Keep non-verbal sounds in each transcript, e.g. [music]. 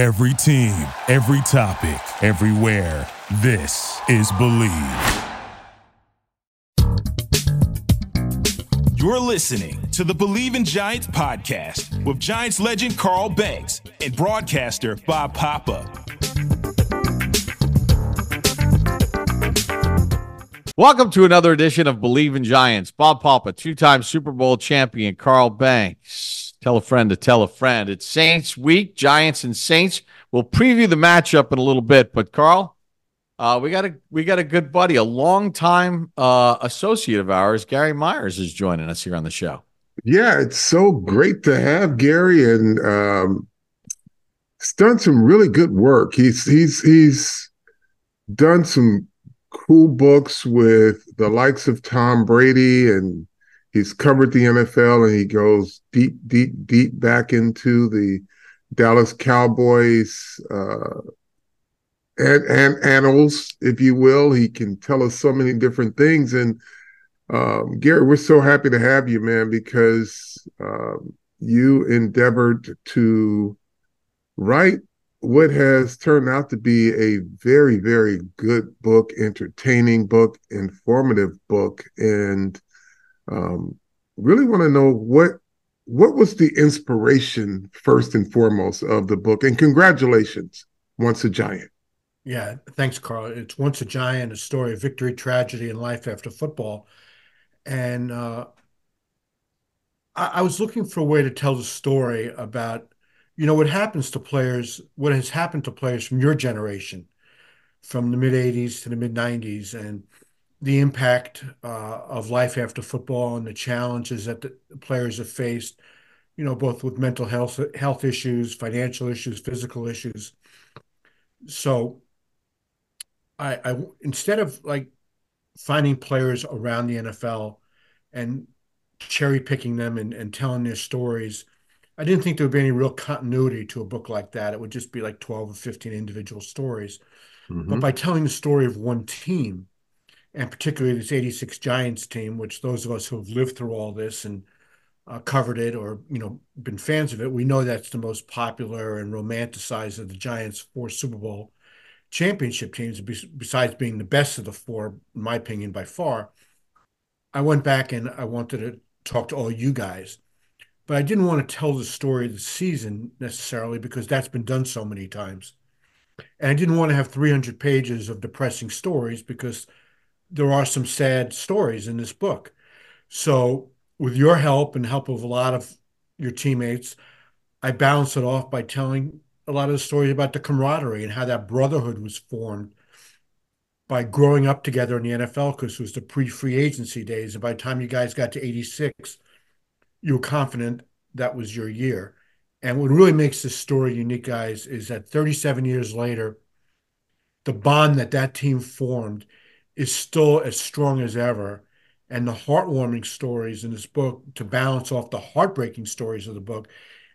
Every team, every topic, everywhere. This is Bleav. You're listening to the Bleav in Giants podcast with Giants legend Carl Banks and broadcaster Bob Papa. Welcome to another edition of Bleav in Giants. Bob Papa, two time Super Bowl champion Carl Banks. Tell a friend to tell a friend. It's Saints week, Giants and Saints. We'll preview the matchup in a little bit, but Carl, uh, we got a we got a good buddy, a longtime uh, associate of ours, Gary Myers, is joining us here on the show. Yeah, it's so great to have Gary, and um, he's done some really good work. He's he's he's done some cool books with the likes of Tom Brady, and he's covered the NFL, and he goes deep, deep, deep back into the Dallas Cowboys uh, and, and annals, if you will. He can tell us so many different things, and um, Gary, we're so happy to have you, man, because um, you endeavored to write what has turned out to be a very, very good book, entertaining book, informative book, and um, really want to know what what was the inspiration first and foremost of the book. And congratulations, Once a Giant. Yeah, thanks, Carl. It's Once a Giant, a story of victory, tragedy, and life after football. And uh, I, I was looking for a way to tell the story about you know what happens to players what has happened to players from your generation from the mid 80s to the mid 90s and the impact uh, of life after football and the challenges that the players have faced you know both with mental health health issues financial issues physical issues so i i instead of like finding players around the nfl and cherry picking them and, and telling their stories I didn't think there would be any real continuity to a book like that. It would just be like 12 or 15 individual stories. Mm-hmm. But by telling the story of one team, and particularly this 86 Giants team, which those of us who have lived through all this and uh, covered it or, you know, been fans of it, we know that's the most popular and romanticized of the Giants' four Super Bowl championship teams, besides being the best of the four, in my opinion, by far. I went back and I wanted to talk to all you guys but I didn't want to tell the story of the season necessarily because that's been done so many times. And I didn't want to have 300 pages of depressing stories because there are some sad stories in this book. So, with your help and help of a lot of your teammates, I balance it off by telling a lot of the stories about the camaraderie and how that brotherhood was formed by growing up together in the NFL because it was the pre free agency days. And by the time you guys got to 86, you were confident that was your year. And what really makes this story unique, guys, is that 37 years later, the bond that that team formed is still as strong as ever. And the heartwarming stories in this book, to balance off the heartbreaking stories of the book,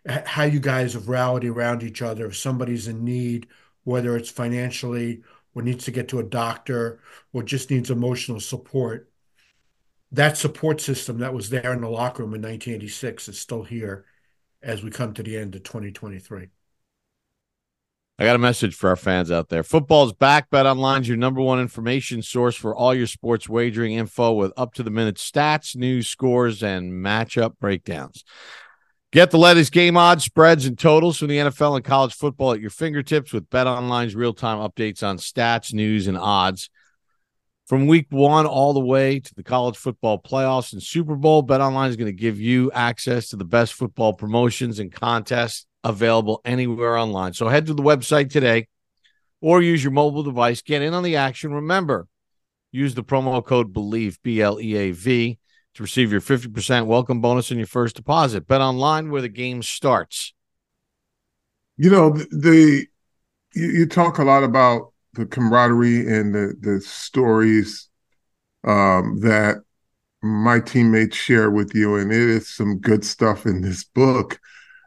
how you guys have rallied around each other. If somebody's in need, whether it's financially or needs to get to a doctor or just needs emotional support, that support system that was there in the locker room in 1986 is still here as we come to the end of 2023. I got a message for our fans out there. Football's back. Bet Online's your number one information source for all your sports wagering info with up to the minute stats, news, scores, and matchup breakdowns. Get the latest game odds, spreads, and totals from the NFL and college football at your fingertips with Bet Online's real time updates on stats, news, and odds. From week one all the way to the college football playoffs and Super Bowl, BetOnline is going to give you access to the best football promotions and contests available anywhere online. So head to the website today or use your mobile device. Get in on the action. Remember, use the promo code BLEAV, B L E A V, to receive your 50% welcome bonus on your first deposit. Bet online where the game starts. You know, the, you, you talk a lot about the camaraderie and the the stories um, that my teammates share with you, and it is some good stuff in this book.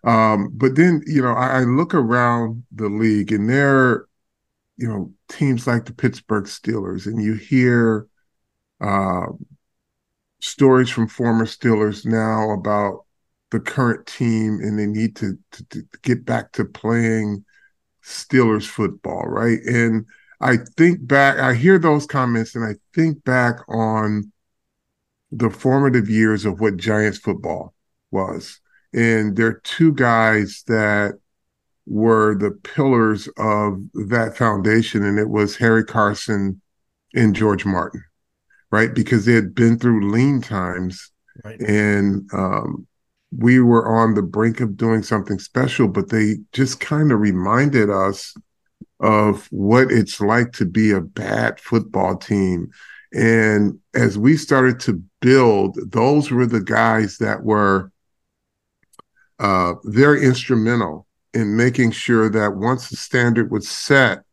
Um, but then, you know, I, I, look around the league, and there, you know, teams like the Pittsburgh Steelers, and you hear uh, stories from former Steelers now about the current team, and they need to, to, to get back to playing Steelers football, right? And I think back, I hear those comments and I think back on the formative years of what Giants football was. And there are two guys that were the pillars of that foundation, and it was Harry Carson and George Martin, right? Because they had been through lean times right. and um, we were on the brink of doing something special, but they just kind of reminded us of what it's like to be a bad football team. And as we started to build, those were the guys that were uh, very instrumental in making sure that once the standard was set,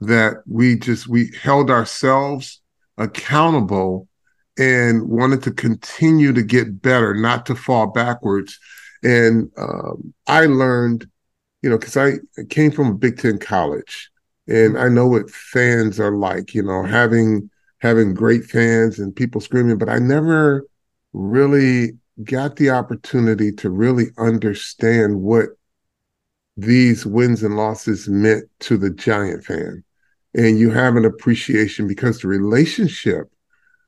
that we just we held ourselves accountable and wanted to continue to get better, not to fall backwards. And um, I learned, you know, because I came from a Big Ten college, and I know what fans are like. You know, having having great fans and people screaming, but I never really got the opportunity to really understand what these wins and losses meant to the Giant fan. And you have an appreciation because the relationship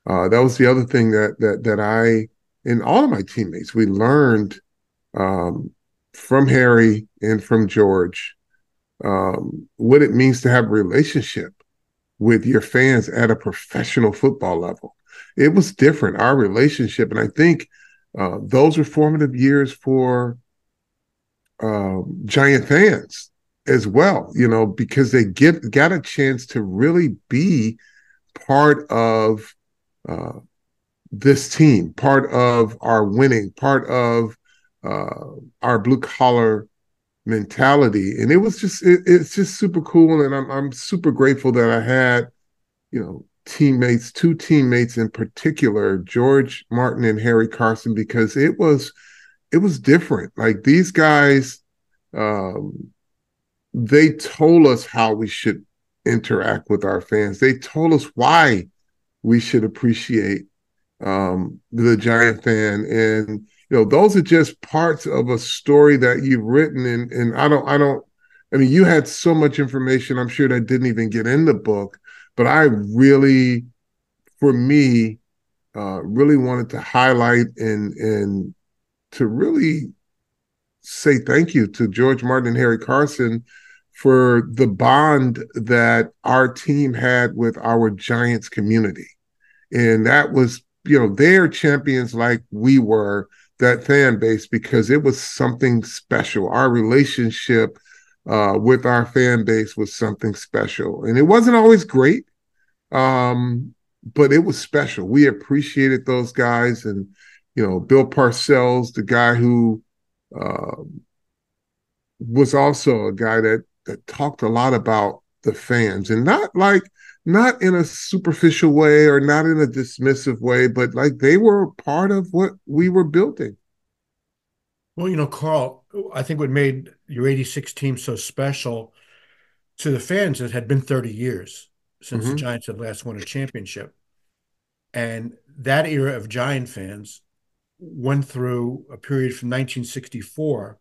uh, that was the other thing that that that I and all of my teammates we learned um, from Harry and from George um, what it means to have a relationship with your fans at a professional football level. It was different our relationship, and I think uh, those were formative years for uh, Giant fans as well. You know because they get got a chance to really be part of uh, this team, part of our winning, part of uh, our blue collar mentality, and it was just it, it's just super cool, and I'm I'm super grateful that I had, you know, teammates, two teammates in particular, George Martin and Harry Carson, because it was it was different. Like these guys, um, they told us how we should interact with our fans. They told us why we should appreciate um, the Giant fan. And you know, those are just parts of a story that you've written. And and I don't, I don't. I mean, you had so much information. I'm sure that didn't even get in the book, but I really, for me, uh, really wanted to highlight and and to really say thank you to George Martin and Harry Carson for the bond that our team had with our Giants community. And that was, you know, they're champions like we were, that fan base, because it was something special. Our relationship uh, with our fan base was something special. And it wasn't always great, um, but it was special. We appreciated those guys. And, you know, Bill Parcells, the guy who uh, was also a guy that that talked a lot about the fans and not like not in a superficial way or not in a dismissive way, but like they were part of what we were building. Well, you know, Carl, I think what made your 86 team so special to the fans, it had been 30 years since mm-hmm. the Giants had last won a championship. And that era of Giant fans went through a period from 1964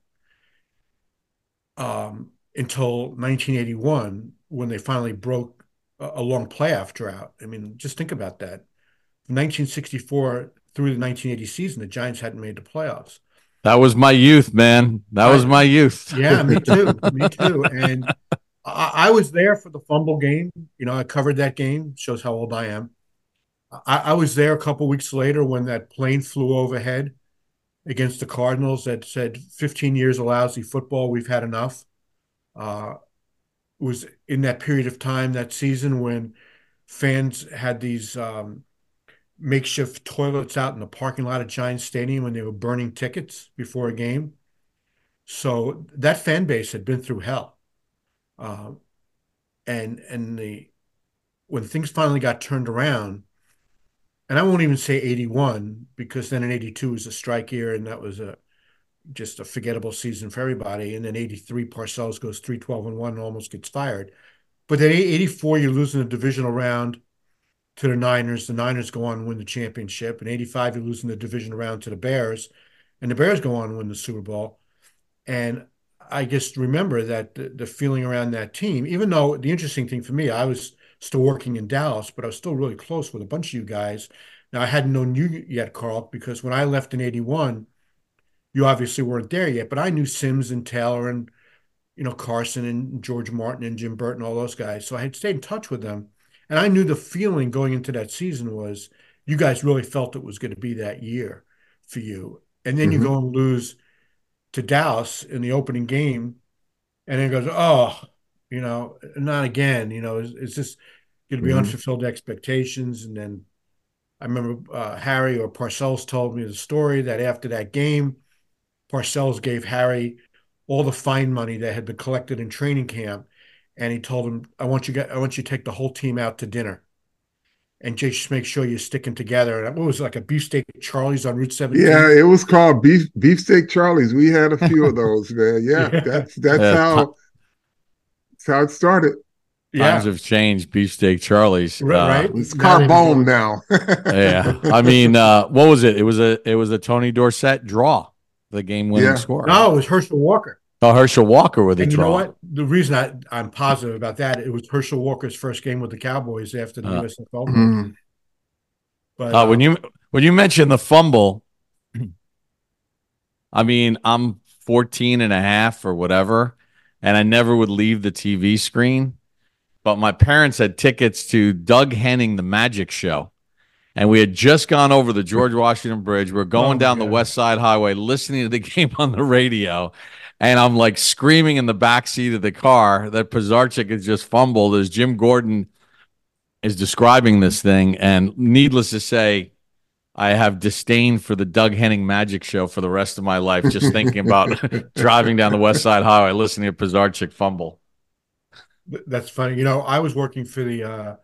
um, until 1981 when they finally broke a, long playoff drought. I mean, just think about that. From 1964 through the 1980 season, the Giants hadn't made the playoffs. That was my youth, man. That was my youth. Yeah, me too. [laughs] me too. And I, I, was there for the fumble game. You know, I covered that game. Shows how old I am. I, I was there a couple weeks later when that plane flew overhead against the Cardinals that said 15 years of lousy football. We've had enough uh, was in that period of time that season when fans had these um, makeshift toilets out in the parking lot at Giants Stadium when they were burning tickets before a game. So that fan base had been through hell, uh, and and the when things finally got turned around, and I won't even say eighty one because then in eighty two was a strike year and that was a just a forgettable season for everybody. And then 83, Parcells goes three twelve and 1 and almost gets fired. But then 84, you're losing the divisional round to the Niners. The Niners go on and win the championship. And 85, you're losing the division round to the Bears. And the Bears go on and win the Super Bowl. And I just remember that the, the feeling around that team, even though the interesting thing for me, I was still working in Dallas, but I was still really close with a bunch of you guys. Now I hadn't known you yet, Carl, because when I left in '81, you obviously weren't there yet, but I knew Sims and Taylor and you know Carson and George Martin and Jim Burton, all those guys. So I had stayed in touch with them, and I knew the feeling going into that season was you guys really felt it was going to be that year for you, and then mm-hmm. you go and lose to Dallas in the opening game, and then goes, oh, you know, not again. You know, it's, it's just going to be mm-hmm. unfulfilled expectations, and then. I remember uh, Harry or Parcells told me the story that after that game, Parcells gave Harry all the fine money that had been collected in training camp, and he told him, "I want you get, I want you to take the whole team out to dinner, and just make sure you're sticking together." And what was it, like a beefsteak Charlie's on Route 17? Yeah, it was called beef beefsteak Charlie's. We had a few of those, man. [laughs] Yeah, yeah. that's that's yeah. how that's how it started. Yeah. Times have changed. Beefsteak Charlie's, right? Uh, it's carbone now. [laughs] yeah, I mean, uh, what was it? It was a it was a Tony Dorsett draw the game winning yeah. score. No, it was Herschel Walker. Oh, Herschel Walker with the and draw. You know what? The reason I, I'm positive about that, it was Herschel Walker's first game with the Cowboys after the uh, USFL. Mm-hmm. But uh, when you when you mentioned the fumble, [clears throat] I mean, I'm 14 and a half or whatever, and I never would leave the TV screen. But my parents had tickets to Doug Henning, the magic show and we had just gone over the George Washington Bridge. We're going oh, down God. the West Side Highway, listening to the [laughs] game on the radio, and I'm like screaming in the back seat of the car that Pisarcik has just fumbled as Jim Gordon is describing this thing. And needless to say, I have disdain for the Doug Henning Magic Show for the rest of my life, just [laughs] thinking about driving down the West Side Highway, listening to Pisarcik fumble. That's funny. You know, I was working for the uh,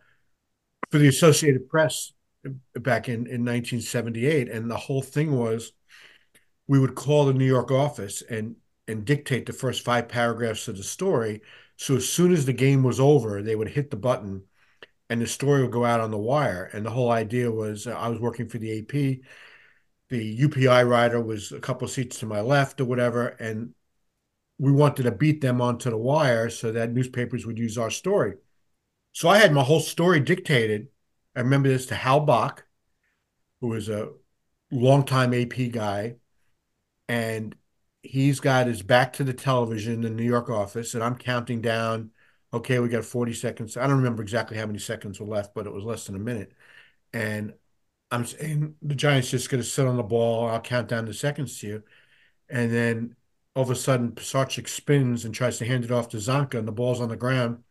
for the Associated Press back in, in 1978. And the whole thing was we would call the New York office and, and dictate the first five paragraphs of the story. So as soon as the game was over, they would hit the button and the story would go out on the wire. And the whole idea was uh, I was working for the AP. The UPI writer was a couple seats to my left or whatever. And we wanted to beat them onto the wire so that newspapers would use our story. So I had my whole story dictated I remember this to Hal Bach, who was a longtime AP guy, and he's got his back to the television in the New York office, and I'm counting down. Okay, we got 40 seconds. I don't remember exactly how many seconds were left, but it was less than a minute. And I'm saying the Giants just going to sit on the ball. I'll count down the seconds to you. And then all of a sudden, Pisarcik spins and tries to hand it off to Csonka, and the ball's on the ground.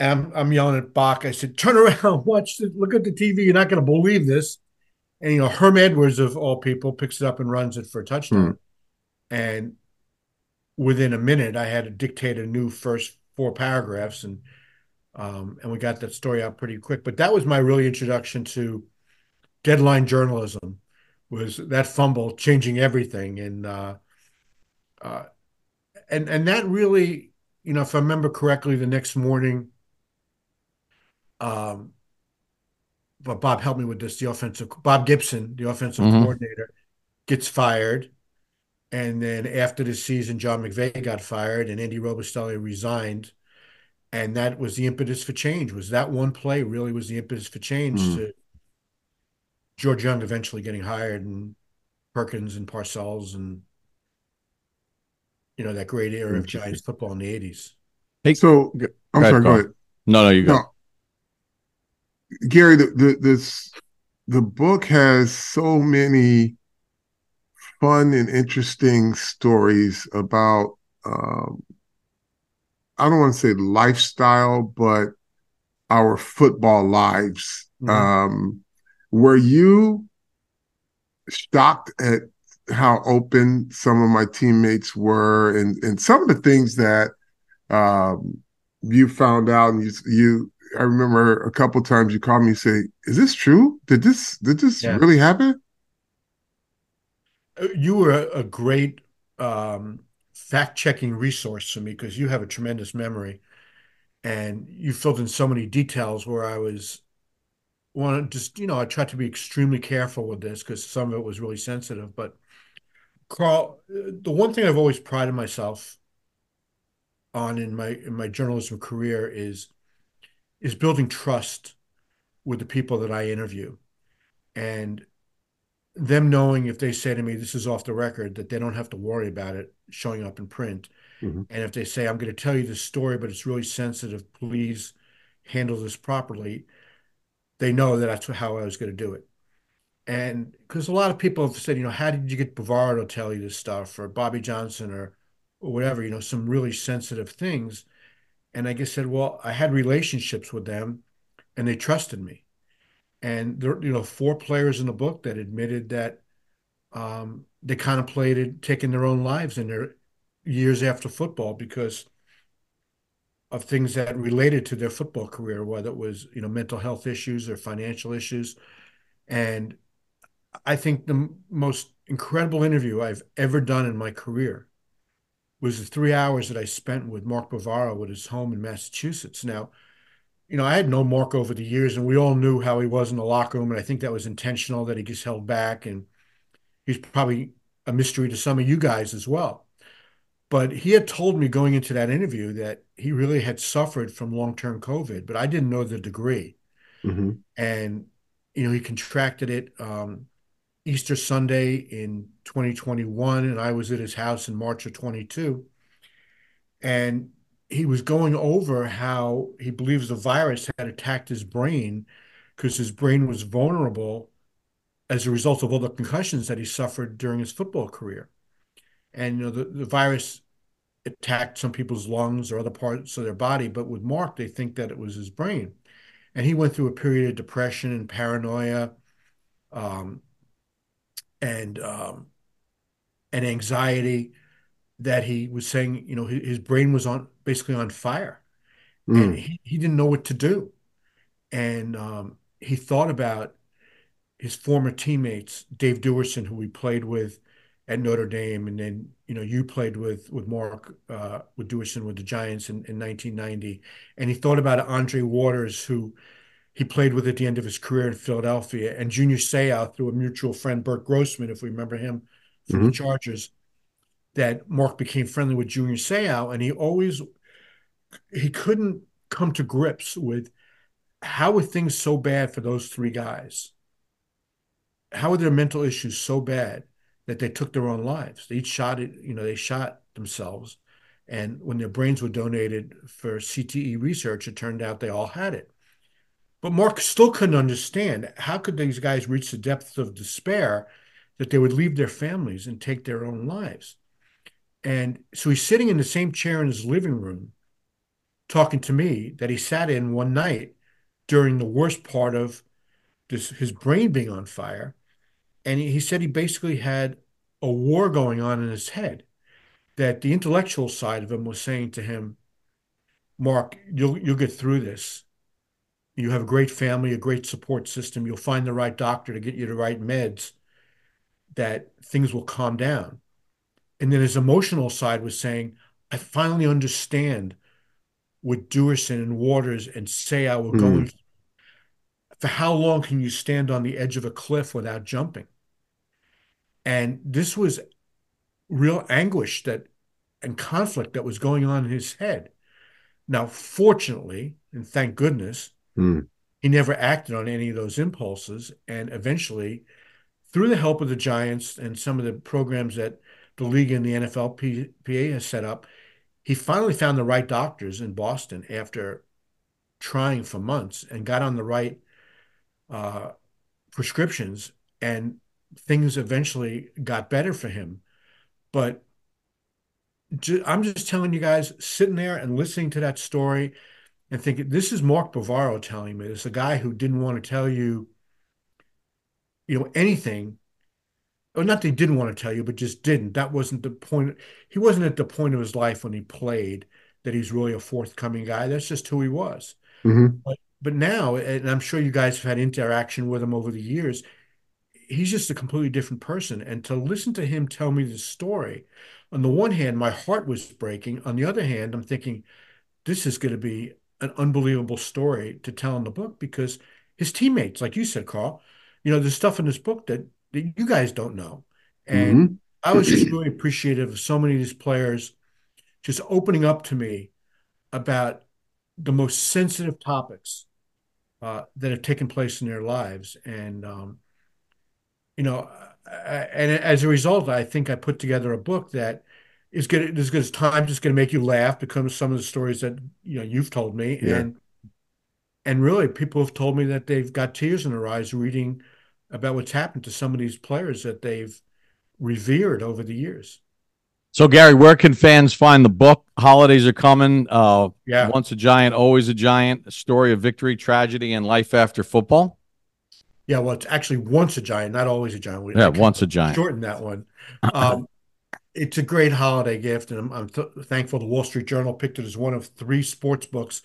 And I'm, I'm yelling at Bach. I said, turn around, [laughs] watch, the, look at the TV. You're not going to believe this. And, you know, Herm Edwards, of all people, picks it up and runs it for a touchdown. Hmm. And within a minute, I had to dictate a new first four paragraphs. And, um, and we got that story out pretty quick. But that was my really introduction to deadline journalism was that fumble changing everything. And, uh, uh, and, and that really, you know, if I remember correctly, the next morning, um, but Bob helped me with this. The offensive Bob Gibson, the offensive mm-hmm. coordinator, gets fired, and then after the season, John McVay got fired, and Andy Robustelli resigned, and that was the impetus for change. Was that one play really was the impetus for change mm-hmm. to George Young eventually getting hired, and Perkins and Parcells, and you know that great era of Giants football in the eighties. Hey, so I'm sorry. Go ahead. No, no, you go. No, Gary, the, the this the book has so many fun and interesting stories about um, I don't want to say lifestyle, but our football lives. Mm-hmm. Um, were you shocked at how open some of my teammates were and, and some of the things that um, you found out and you, you I remember a couple times you called me and say, "Is this true? Did this did this yeah. really happen?" You were a, great um, fact checking resource to me because you have a tremendous memory, and you filled in so many details where I was want to just you know I tried to be extremely careful with this because some of it was really sensitive, but Carl, the one thing I've always prided myself on in my in my journalism career is is building trust with the people that I interview, and them knowing if they say to me this is off the record that they don't have to worry about it showing up in print, mm-hmm. and if they say I'm going to tell you this story but it's really sensitive, please handle this properly, they know that that's how I was going to do it. And because a lot of people have said, you know, how did you get Bavaro to tell you this stuff, or Bobby Johnson, or, or whatever, you know, some really sensitive things. And I just said, well, I had relationships with them, and they trusted me. And there, you know, four players in the book that admitted that um, they contemplated taking their own lives in their years after football because of things that related to their football career, whether it was you know mental health issues or financial issues, and I think the most incredible interview I've ever done in my career was the three hours that I spent with Mark Bavaro at his home in Massachusetts. Now, you know, I had known Mark over the years, and we all knew how he was in the locker room, and I think that was intentional that he just held back, and he's probably a mystery to some of you guys as well. But he had told me going into that interview that he really had suffered from long-term COVID, but I didn't know the degree. Mm-hmm. And you know, he contracted it um, Easter Sunday in 2021, and I was at his house in March of 22. And he was going over how he believes the virus had attacked his brain because his brain was vulnerable as a result of all the concussions that he suffered during his football career. And you know, the, the virus attacked some people's lungs or other parts of their body, but with Mark, they think that it was his brain. And he went through a period of depression and paranoia. Um, and um, and anxiety that he was saying, you know, his, his brain was on basically on fire, mm. and he, he didn't know what to do, and um, he thought about his former teammates, Dave Duerson, who he played with at Notre Dame, and then you know you played with with Mark uh, with Duerson with the Giants in, in 1990, and he thought about Andre Waters, who he played with at the end of his career in Philadelphia, and Junior Seau through a mutual friend, Burt Grossman, if we remember him from mm-hmm. the Chargers, that Mark became friendly with Junior Seau, and he always he couldn't come to grips with how were things so bad for those three guys? How were their mental issues so bad that they took their own lives? They each shot it, you know, they shot themselves. And when their brains were donated for CTE research, it turned out they all had it. But Mark still couldn't understand how could these guys reach the depths of despair that they would leave their families and take their own lives. And so he's sitting in the same chair in his living room talking to me that he sat in one night during the worst part of this, his brain being on fire. And he, he said he basically had a war going on in his head, that the intellectual side of him was saying to him, Mark, you'll, you'll get through this you have a great family, a great support system, you'll find the right doctor to get you the right meds, that things will calm down. And then his emotional side was saying, I finally understand what Duerson and Waters and Seau were mm. going For how long can you stand on the edge of a cliff without jumping? And this was real anguish that and conflict that was going on in his head. Now, fortunately, and thank goodness, Mm. He never acted on any of those impulses. And eventually, through the help of the Giants and some of the programs that the league and the NFLPA has set up, he finally found the right doctors in Boston after trying for months and got on the right uh, prescriptions. And things eventually got better for him. But I'm just telling you guys, sitting there and listening to that story and thinking, this is Mark Bavaro telling me this, a guy who didn't want to tell you, you know, anything. Or not that he didn't want to tell you, but just didn't. That wasn't the point. He wasn't at the point of his life when he played that he's really a forthcoming guy. That's just who he was. Mm-hmm. But, but now, and I'm sure you guys have had interaction with him over the years, he's just a completely different person. And to listen to him tell me the story, on the one hand, my heart was breaking. On the other hand, I'm thinking, this is going to be an unbelievable story to tell in the book because his teammates, like you said, Carl, you know, there's stuff in this book that, that you guys don't know. And mm-hmm. I was just really appreciative of so many of these players just opening up to me about the most sensitive topics uh, that have taken place in their lives. And, um, you know, and as a result, I think I put together a book that is good as good as time just going to make you laugh because some of the stories that you know you've told me yeah. and and really people have told me that they've got tears in their eyes reading about what's happened to some of these players that they've revered over the years. So, Gary, where can fans find the book? Holidays are coming. Uh, yeah. Once a Giant, always a Giant. A story of victory, tragedy, and life after football. Yeah, well, it's actually once a Giant, not always a Giant. yeah, once a Giant. Shorten that one. [laughs] Um, it's a great holiday gift, and I'm, I'm th- thankful the Wall Street Journal picked it as one of three sports books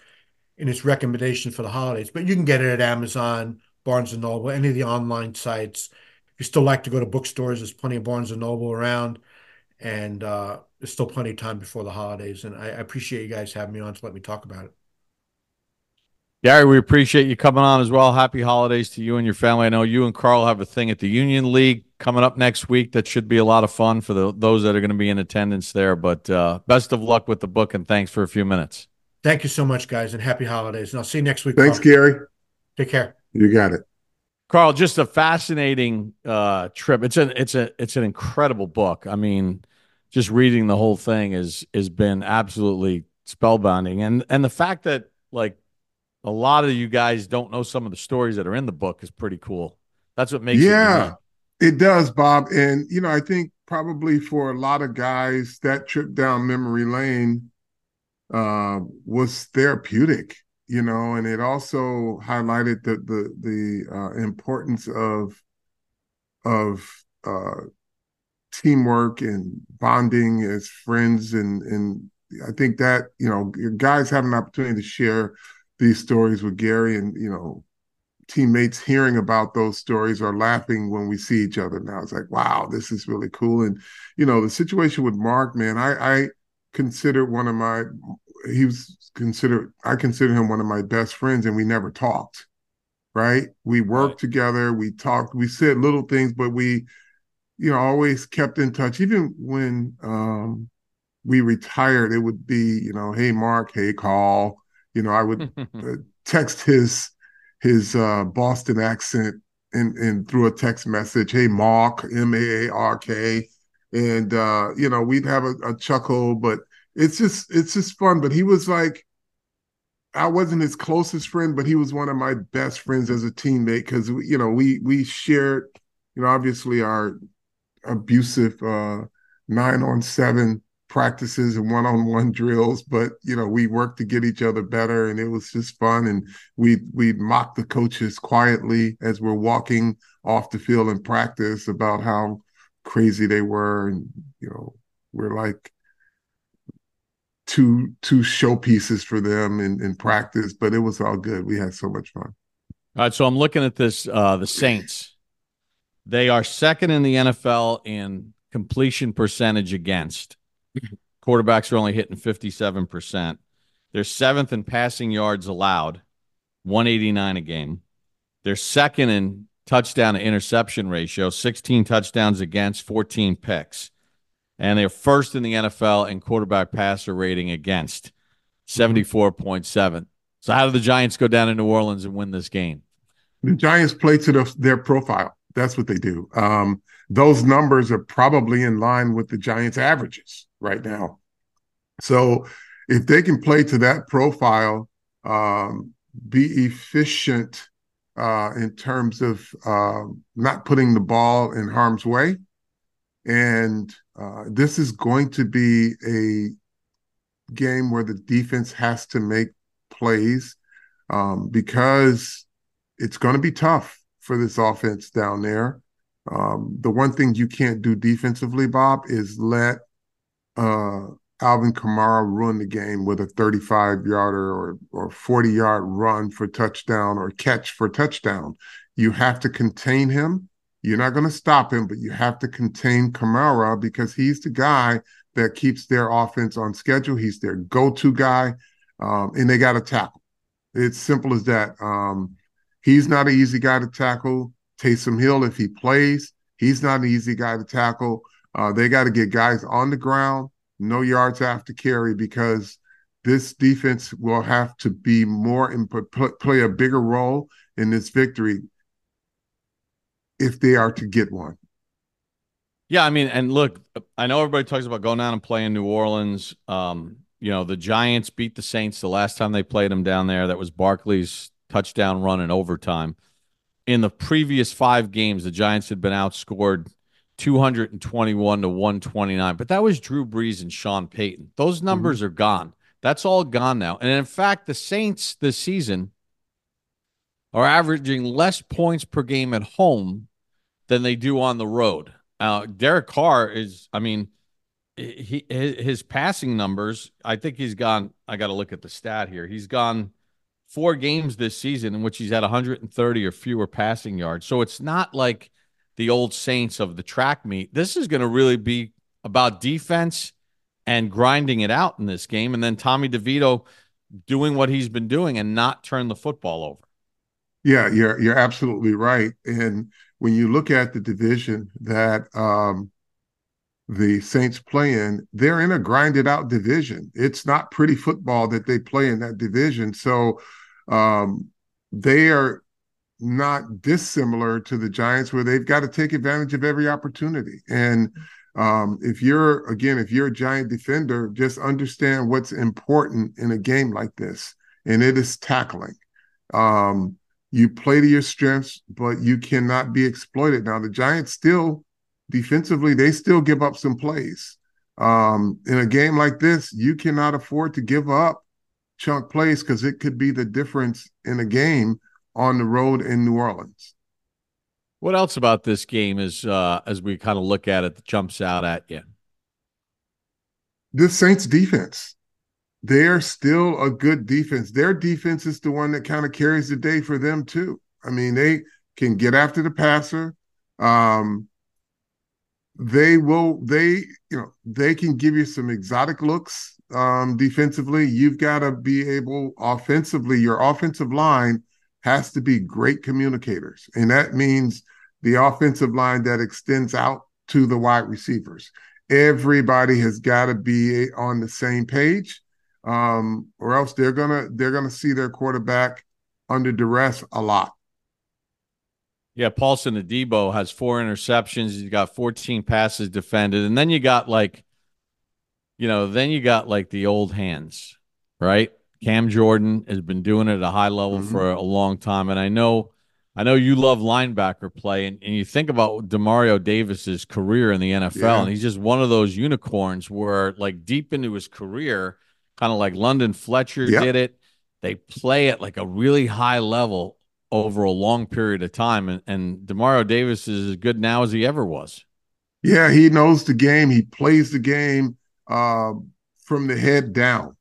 in its recommendation for the holidays. But you can get it at Amazon, Barnes and Noble, any of the online sites. If you still like to go to bookstores, there's plenty of Barnes and Noble around, and uh, there's still plenty of time before the holidays. And I, I appreciate you guys having me on to let me talk about it. Gary, we appreciate you coming on as well. Happy holidays to you and your family. I know you and Carl have a thing at the Union League coming up next week that should be a lot of fun for the, those that are going to be in attendance there. But uh, best of luck with the book and thanks for a few minutes. Thank you so much, guys, and happy holidays. And I'll see you next week. Thanks, Carl. Gary. Take care. You got it. Carl, just a fascinating uh, trip. It's a it's a it's an incredible book. I mean, just reading the whole thing is has been absolutely spellbinding. And and the fact that like a lot of you guys don't know some of the stories that are in the book is pretty cool. That's what makes yeah, it, it does, Bob. And you know, I think probably for a lot of guys, that trip down memory lane uh, was therapeutic. You know, and it also highlighted the the the uh, importance of of uh, teamwork and bonding as friends, and and I think that you know guys have an opportunity to share these stories with Gary and you know teammates hearing about those stories or laughing when we see each other now. It's like, wow, this is really cool. And you know, the situation with Mark, man, I, I consider one of my he was considered I consider him one of my best friends, and we never talked. Right? We worked right. together, we talked, we said little things, but we, you know, always kept in touch. Even when um we retired, it would be, you know, hey Mark, hey Carl you know, I would uh, [laughs] text his his uh, Boston accent and and through a text message, "Hey Mark, M A A R K. And uh, you know, we'd have a, a chuckle, but it's just it's just fun. But he was like, I wasn't his closest friend, but he was one of my best friends as a teammate because you know we we shared, you know, obviously our abusive uh, nine on seven practices and one-on-one drills but you know we worked to get each other better and it was just fun and we we mock the coaches quietly as we're walking off the field in practice about how crazy they were and you know we're like two two showpieces for them in, in practice but it was all good we had so much fun all right so i'm looking at this uh the saints they are second in the nfl in completion percentage against Quarterbacks are only hitting 57%. They're seventh in passing yards allowed, 189 a game. They're second in touchdown to interception ratio, 16 touchdowns against, 14 picks. And they're first in the NFL in quarterback passer rating against, 74.7. So, how do the Giants go down to New Orleans and win this game? The Giants play to the, their profile. That's what they do. Um, those numbers are probably in line with the Giants' averages right now. So if they can play to that profile, um, be efficient uh, in terms of uh, not putting the ball in harm's way, and uh, this is going to be a game where the defense has to make plays um, because it's going to be tough for this offense down there. Um, the one thing you can't do defensively, Bob, is let uh, Alvin Kamara ruin the game with a 35 yarder or or 40 yard run for touchdown or catch for touchdown. You have to contain him. You're not going to stop him, but you have to contain Kamara because he's the guy that keeps their offense on schedule. He's their go-to guy, um, and they got to tackle. It's simple as that. Um, he's not an easy guy to tackle. Taysom Hill, if he plays, he's not an easy guy to tackle. Uh, they got to get guys on the ground, no yards after carry, because this defense will have to be more and play a bigger role in this victory if they are to get one. Yeah, I mean, and look, I know everybody talks about going down and playing New Orleans. Um, you know, the Giants beat the Saints the last time they played them down there. That was Barkley's touchdown run in overtime. In the previous five games, the Giants had been outscored 221 to 129, but that was Drew Brees and Sean Payton. Those numbers mm-hmm. are gone. That's all gone now. And in fact, the Saints this season are averaging less points per game at home than they do on the road. Uh, Derek Carr is, I mean, he his passing numbers. I think he's gone. I got to look at the stat here. He's gone four games this season in which he's had 130 or fewer passing yards. So it's not like the old Saints of the track meet. This is going to really be about defense and grinding it out in this game, and then Tommy DeVito doing what he's been doing and not turn the football over. Yeah, you're you're absolutely right. And when you look at the division that um, the Saints play in, they're in a grinded out division. It's not pretty football that they play in that division. So um, they are not dissimilar to the Giants, where they've got to take advantage of every opportunity. And um, if you're again, if you're a giant defender, just understand what's important in a game like this, and it is tackling. Um, you play to your strengths, but you cannot be exploited. Now the Giants still defensively, they still give up some plays. Um, in a game like this, you cannot afford to give up chunk plays because it could be the difference in a game on the road in New Orleans. What else about this game is uh, as we kind of look at it that jumps out at you? The Saints defense. They're still a good defense. Their defense is the one that kind of carries the day for them too. I mean, they can get after the passer. Um, they will they you know they can give you some exotic looks um defensively you've got to be able offensively your offensive line has to be great communicators and that means the offensive line that extends out to the wide receivers. Everybody has got to be on the same page, um, or else they're gonna they're gonna see their quarterback under duress a lot. Yeah, Paulson Adebo has four interceptions. He's got 14 passes defended, and then you got like, you know, then you got like the old hands, right? Cam Jordan has been doing it at a high level mm-hmm. for a long time, and I know I know you love linebacker play, and, and you think about Demario Davis's career in the NFL, yeah. and he's just one of those unicorns where, like, deep into his career, kind of like London Fletcher yep. did it, they play at like a really high level over a long period of time. And, and Demario Davis is as good now as he ever was. Yeah, he knows the game. He plays the game uh, from the head down.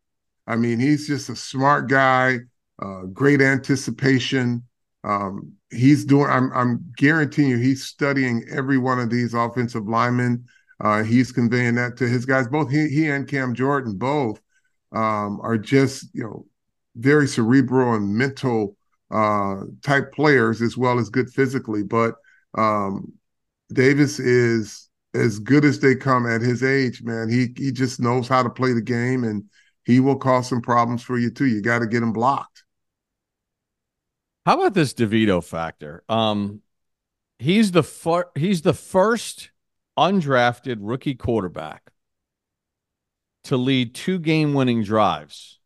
I mean, he's just a smart guy, uh, great anticipation. Um, he's doing. I'm I'm guaranteeing you, he's studying every one of these offensive linemen. Uh, he's conveying that to his guys. Both he he and Cam Jordan both um, are just you know very cerebral and mental uh, type players as well as good physically. But um, Davis is as good as they come at his age, man. He he just knows how to play the game, and he will cause some problems for you too. You got to get him blocked. How about this DeVito factor? Um, he's the fir- he's the first undrafted rookie quarterback to lead two game winning drives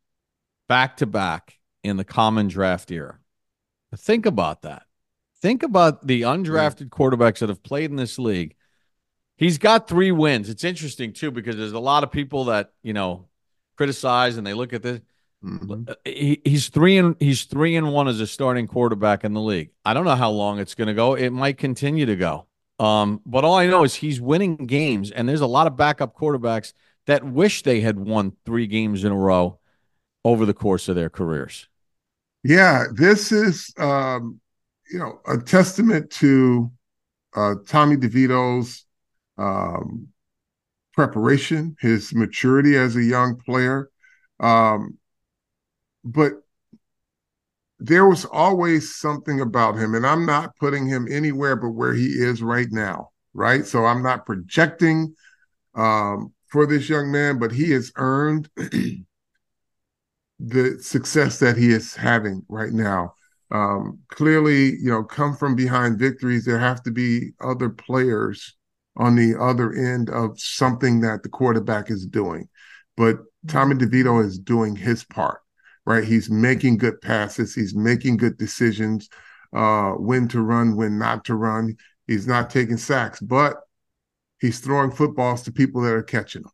back to back in the common draft era. Think about that. Think about the undrafted quarterbacks that have played in this league. He's got three wins. It's interesting too because there's a lot of people that you know criticize and they look at this. Mm-hmm. He, he's three and he's three and one as a starting quarterback in the league. I don't know how long it's going to go. It might continue to go. Um, but all I know is he's winning games, and there's a lot of backup quarterbacks that wish they had won three games in a row over the course of their careers. Yeah, this is um, you know a testament to uh, Tommy DeVito's um, preparation, his maturity as a young player. Um, but there was always something about him, and I'm not putting him anywhere but where he is right now. right? So I'm not projecting um, for this young man, but he has earned [clears throat] the success that he is having right now. Um, clearly, you know, come from behind victories, there have to be other players on the other end of something that the quarterback is doing. But Tommy DeVito is doing his part, right? He's making good passes, he's making good decisions, uh, when to run, when not to run. He's not taking sacks, but he's throwing footballs to people that are catching them.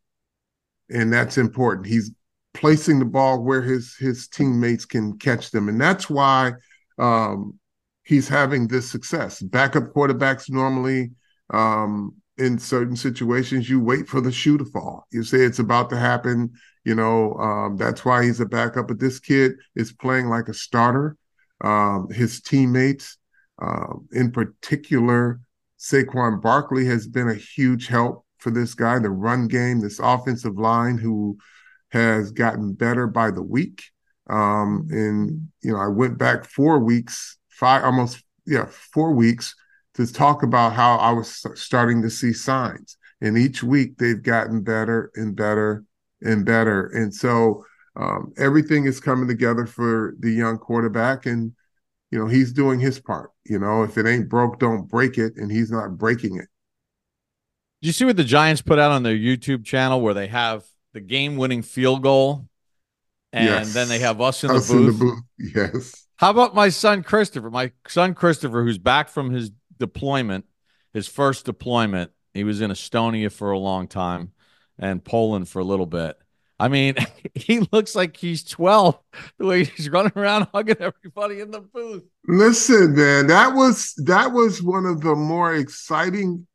And that's important. He's placing the ball where his his teammates can catch them. And that's why um, he's having this success. Backup quarterbacks normally um, in certain situations you wait for the shoe to fall. You say it's about to happen. You know um, that's why he's a backup. But this kid is playing like a starter. Um, his teammates, uh, in particular, Saquon Barkley has been a huge help for this guy. The run game, this offensive line, who has gotten better by the week. Um, and you know, I went back four weeks, five almost yeah, four weeks to talk about how I was starting to see signs. And each week they've gotten better and better and better. And so um, everything is coming together for the young quarterback. And, you know, he's doing his part. You know, if it ain't broke, don't break it. And he's not breaking it. Did you see what the Giants put out on their YouTube channel where they have the game winning field goal? And yes. then they have us in us the booth. In the booth. [laughs] Yes. How about my son Christopher? My son Christopher, who's back from his deployment, his first deployment. He was in Estonia for a long time and Poland for a little bit. I mean, [laughs] he looks like he's 12 the way he's running around hugging everybody in the booth. Listen, man, that was that was one of the more exciting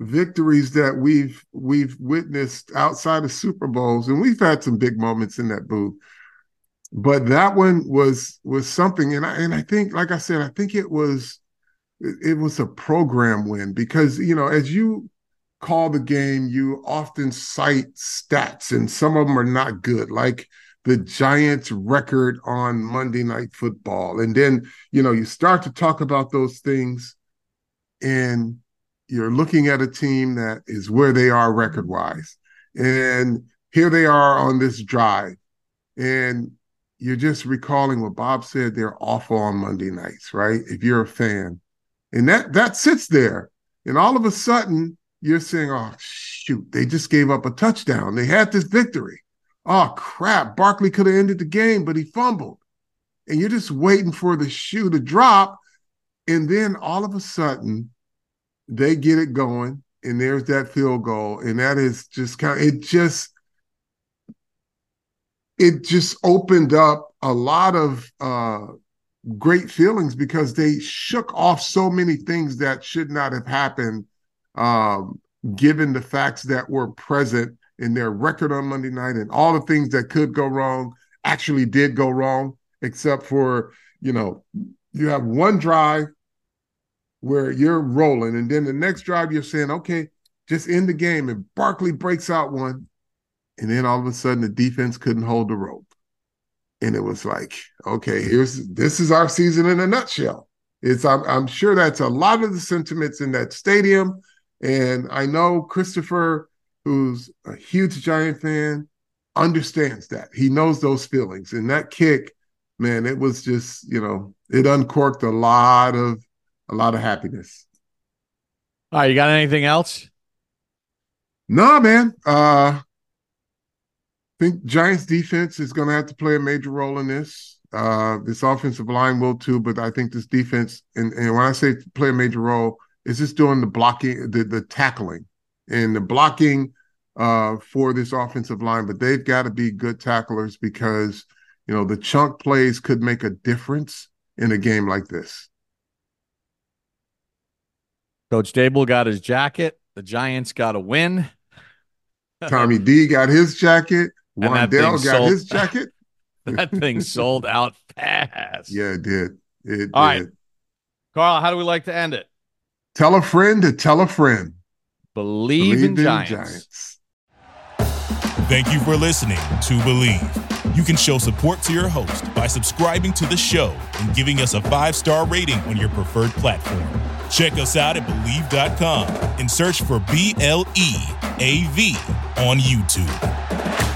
victories that we've we've witnessed outside of Super Bowls and we've had some big moments in that booth. But that one was was something and I and I think like I said I think it was it was a program win because you know as you call the game you often cite stats and some of them are not good like the giants record on monday night football. And then you know you start to talk about those things and you're looking at a team that is where they are record wise and here they are on this drive and you're just recalling what bob said they're awful on monday nights right? If you're a fan. And that that sits there. And all of a sudden, you're saying, oh, shoot, they just gave up a touchdown. They had this victory. Oh, crap. Barkley could have ended the game, but he fumbled. And you're just waiting for the shoe to drop. And then all of a sudden, they get it going. And there's that field goal. And that is just kind of, it just, it just opened up a lot of uh, great feelings because they shook off so many things that should not have happened, um, given the facts that were present in their record on Monday night and all the things that could go wrong actually did go wrong, except for, you know, you have one drive where you're rolling, and then the next drive you're saying, okay, just end the game. And Barkley breaks out one, and then all of a sudden the defense couldn't hold the rope and it was like, okay, here's this is our season in a nutshell. It's I'm, I'm sure that's a lot of the sentiments in that stadium, and I know Christopher, who's a huge Giant fan, understands that. He knows those feelings, and that kick, man, it was just you know it uncorked a lot of a lot of happiness. All right, you got anything else? No, man. Uh think Giants defense is going to have to play a major role in this. Uh, this offensive line will too, but I think this defense, and, and when I say play a major role, is just doing the blocking, the, the tackling, and the blocking uh, for this offensive line. But they've got to be good tacklers because you know the chunk plays could make a difference in a game like this. Coach Daboll got his jacket. The Giants got a win. Tommy D got his jacket. [laughs] Wan'Dale got sold, his [laughs] jacket. that thing sold out fast. Yeah, it did. It All did. right. Carl, how do we like to end it? Tell a friend to tell a friend. Bleav, Bleav in, in, Giants. Giants. Thank you for listening to Bleav. You can show support to your host by subscribing to the show and giving us a five star rating on your preferred platform. Check us out at Bleav.com and search for B L E A V on YouTube.